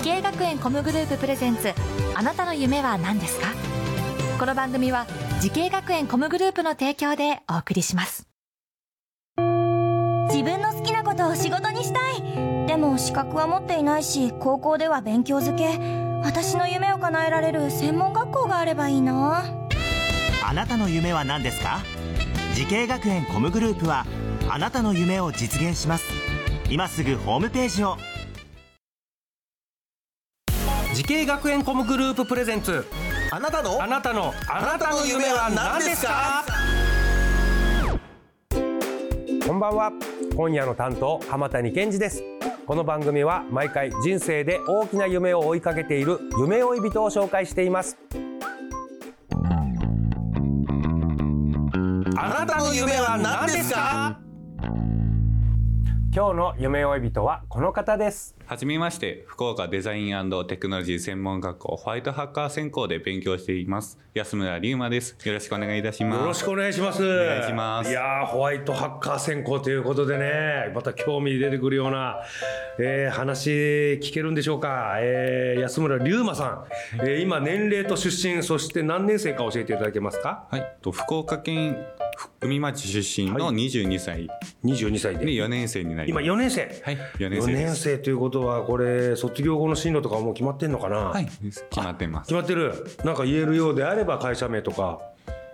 滋慶学園 COM グループプレゼンツあなたの夢は何ですか？この番組は滋慶学園 COM グループの提供でお送りします。自分の好きなことを仕事にしたい。でも資格は持っていないし高校では勉強づけ。私の夢を叶えられる専門学校があればいいな。あなたの夢は何ですか？滋慶学園 COM グループはあなたの夢を実現します。今すぐホームページを滋慶学園 COM グループプレゼンツ。あなたの？あなたのあなたの夢は何ですか？こんばんは。今夜の担当浜谷健二です。この番組は毎回人生で大きな夢を追いかけている夢追い人を紹介しています。あなたの夢は何ですか？今日の夢追い人はこの方ですはじめまして、福岡デザインテクノロジー専門学校ホワイトハッカー専攻で勉強しています。安村龍馬です。よろしくお願いいたします。よろしくお願いします。お願いしますいやーホワイトハッカー専攻ということでね、また興味出てくるような、えー話聞けるんでしょうか。えー安村龍馬さん、えー今年齢と出身、そして何年生か教えていただけますか？はい、と福岡県海町出身の22歳22歳でで。4年生になり今ます。4年生。はい、4年4生です。年生ということは、これ卒業後の進路とかはもう決まってんのかな？はい、決まってます決。まってる。なんか言えるようであれば会社名とか。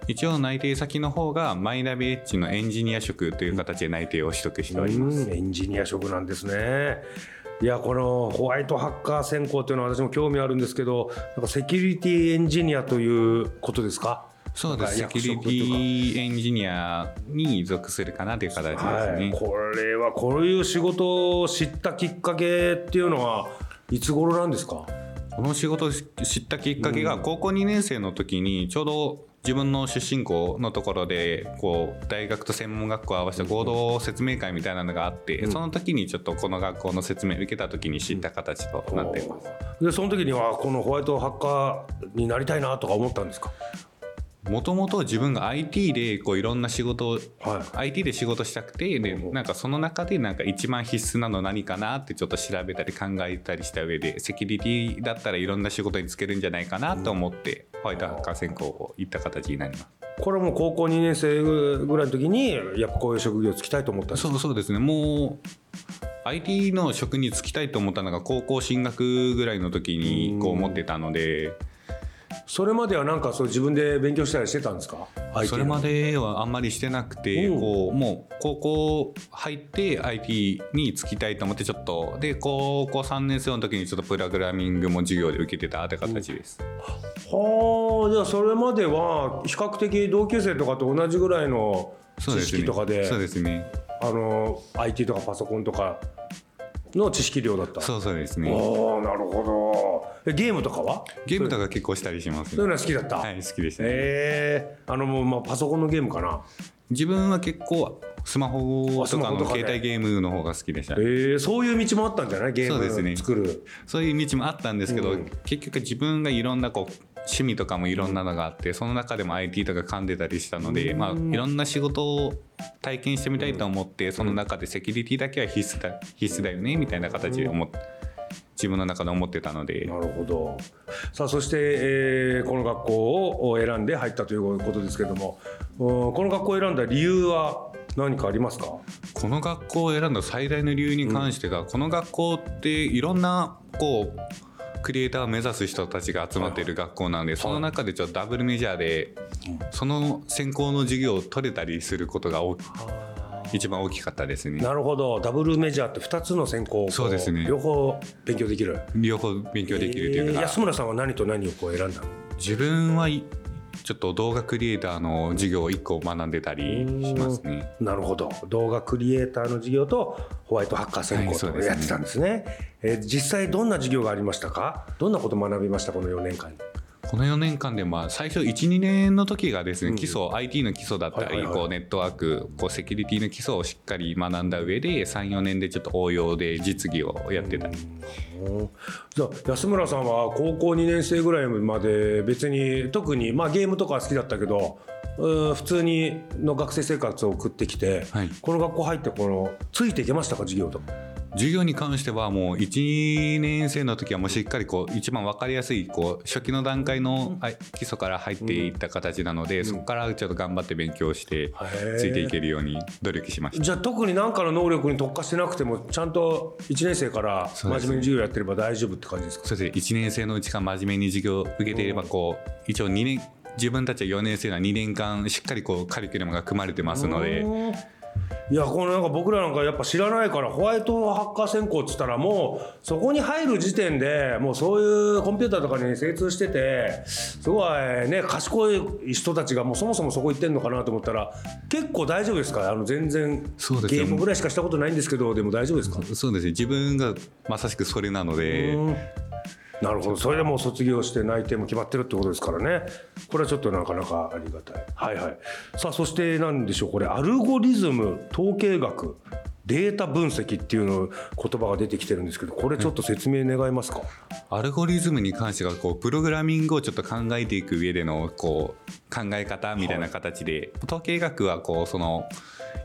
一応内定先の方がマイナビエッジのエンジニア職という形で内定を取得しております。うんエンジニア職なんですね。いやこのホワイトハッカー専攻っていうのは私も興味あるんですけどなんかセキュリティエンジニアということですか？そうです。セキュリティエンジニアに属するかなという形ですね。はい、これはこういう仕事を知ったきっかけっていうのはいつ頃なんですか？この仕事を知ったきっかけが高校2年生の時にちょうど自分の出身校のところでこう大学と専門学校を合わせた合同説明会みたいなのがあって、その時にちょっとこの学校の説明を受けた時に知った形となっています。でその時にはこのホワイトハッカーになりたいなとか思ったんですか？もともと自分が IT でこういろんな仕事を、はい。IT で仕事したくてでなんかその中でなんか一番必須なの何かなってちょっと調べたり考えたりした上でセキュリティだったらいろんな仕事に就けるんじゃないかなと思って、ホワイトハッカー専攻を行った形になります。これはもう高校2年生ぐらいの時にやっぱこういう職業つきたいと思ったんですか？そうそうですね。もう IT の職に就きたいと思ったのが高校進学ぐらいの時にこう思ってたのでそれまではなんかそう自分で勉強したりしてたんですか？それまではあんまりしてなくてう。んこうもう高校入って IT に就きたいと思ってちょっと。で高校3年生の時にちょっとプログラミングも授業で受けてたって形です。はあじゃあそれまでは比較的同級生とかと同じぐらいの知識とかでそうですね。あの IT とかパソコンとかの知識量だった。そうそうですね。おーなるほど。えゲームとかは？ゲームとか結構したりしますそういうのねは好きだった、はい好きでしたね。え。ー、あのもう、まあ、パソコンのゲームかな？自分は結構スマホとかの携帯ゲームの方が好きでした。えー、そういう道もあったんじゃない？ゲそうですね。ーム作る、そういう道もあったんですけど、うん。結局自分がいろんなこう趣味とかもいろんなのがあってその中でも IT とか噛んでたりしたので、まあ、いろんな仕事を体験してみたいと思って、その中でセキュリティだけは必須だ必須だよねみたいな形で思っ自分の中で思ってたので。なるほど。さあそして、えーこの学校を選んで入ったということですけどもうんこの学校を選んだ理由は何かありますか？この学校を選んだ最大の理由に関してが、この学校っていろんなこうクリエイターを目指す人たちが集まっている学校なので、その中でちょっとダブルメジャーで、その専攻の授業を取れたりすることが大一番大きかったですね。なるほど。ダブルメジャーって2つの専攻そうですね。両方勉強できる。両方勉強できるというか、えー安村さんは何と何をこう選んだの？自分はいちょっと動画クリエイターの授業を1個学んでたりしますね。なるほど。動画クリエイターの授業とホワイトハッカー専攻とやってたんですね,、えー実際どんな授業がありましたか？どんなこと学びました？この4年間この4年間でまあ最初12年の時がですね基礎、IT の基礎だったり、こうネットワークこうセキュリティの基礎をしっかり学んだ上で34年でちょっと応用で実技をやってた。り、うん。じゃあ安村さんは高校2年生ぐらいまで別に特に、まあ、ゲームとかは好きだったけどうん普通にの学生生活を送ってきて、はい。この学校入ってこのついていけましたか授業とか？授業に関してはもう1年生の時はもうしっかりこう一番分かりやすいこう初期の段階のあ基礎から入っていった形なので、そこからちょっと頑張って勉強してーついていけるように努力しました。じゃあ特に何かの能力に特化してなくてもちゃんと1年生から真面目に授業やってれば大丈夫って感じですか？そうです。ね1年生のうちから真面目に授業を受けていればこう一応2年自分たちは4年生な2年間しっかりこうカリキュラムが組まれてますのでいやこのなんか僕らなんかやっぱ知らないからホワイトハッカー専攻っつったらもうそこに入る時点でもうそういうコンピューターとかに精通しててすごいね賢い人たちがもうそもそもそこ行ってんのかなと思ったら結構大丈夫ですか？あの全然そうですねゲームぐらいしかしたことないんですけどでも大丈夫ですか？そうですね。自分がまさしくそれなのでなるほど。それでもう卒業して内定も決まってるってことですからね。これはちょっとなかなかありがたい。はいはい。さあそして何でしょう？これアルゴリズム統計学データ分析っていうの言葉が出てきてるんですけどこれちょっと説明願えますか、アルゴリズムに関してはこうプログラミングをちょっと考えていく上でのこう考え方みたいな形で、統計学はこうその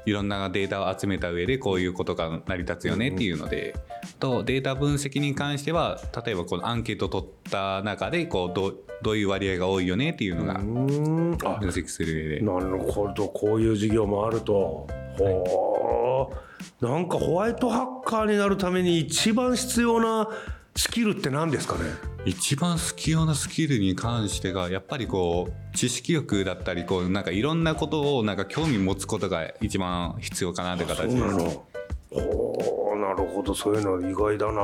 いろんなデータを集めた上でこういうことが成り立つよねっていうので、とデータ分析に関しては例えばこのアンケートを取った中でこうどうどういう割合が多いよねっていうのが分析する上で。なるほど。こういう授業もあると。ほうなんかホワイトハッカーになるために一番必要なスキルって何ですかね？一番必要なスキルに関してがやっぱりこう知識欲だったりこうなんかいろんなことをなんか興味持つことが一番必要かなって形です。ほうなるほど。そういうの意外だな。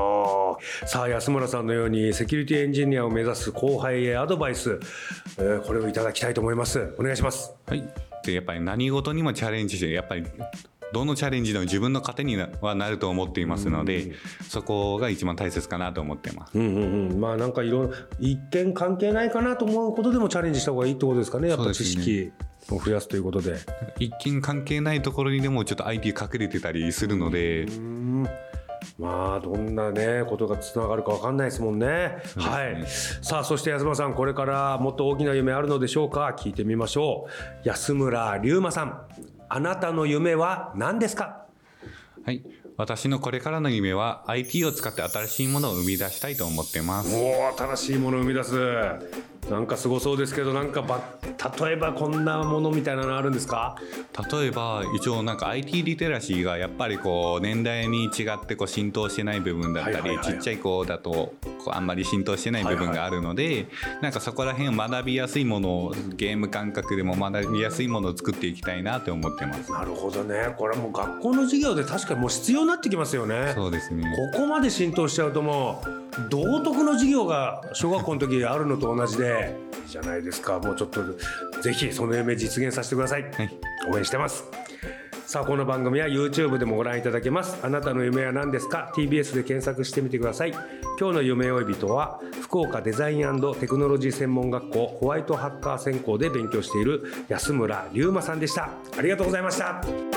さあ安村さんのようにセキュリティエンジニアを目指す後輩へアドバイス、えーこれをいただきたいと思います。お願いします。はい、でやっぱり何事にもチャレンジしてやっぱりどのチャレンジでも自分の糧にはなると思っていますので、そこが一番大切かなと思っています。うんうんうん。まあなんかいろ一見関係ないかなと思うことでもチャレンジした方がいいってことですかねやっぱ知識を増やすということで。一見関係ないところにでもちょっと IT 隠れてたりするので、まあどんなねことがつながるかわかんないですもんね。はい。さあそして安村さんこれからもっと大きな夢あるのでしょうか？聞いてみましょう。安村龍馬さんあなたの夢は何ですか？はい、私のこれからの夢は IT を使って新しいものを生み出したいと思ってます。おお新しいものを生み出す。なんかすごそうですけどなんかば例えばこんなものみたいなのあるんですか？例えば一応なんか IT リテラシーがやっぱりこう年代に違ってこう浸透してない部分だったり、ちっちゃい子だとこうあんまり浸透してない部分があるので、なんかそこら辺を学びやすいものをゲーム感覚でも学びやすいものを作っていきたいなと思ってます。なるほどねこれはもう学校の授業で確かにもう必要になってきますよね。そうですね。ここまで浸透しちゃうともう道徳の授業が小学校の時あるのと同じでじゃないですか。もうちょっとぜひその夢実現させてください、はい。応援してます。さあこの番組は YouTube でもご覧いただけます。あなたの夢は何ですか？TBS で検索してみてください。今日の夢追い人は福岡デザインテクノロジー専門学校ホワイトハッカー専攻で勉強している安村龍馬さんでした。ありがとうございました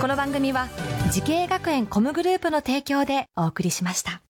この番組は時系学園コムグループの提供でお送りしました。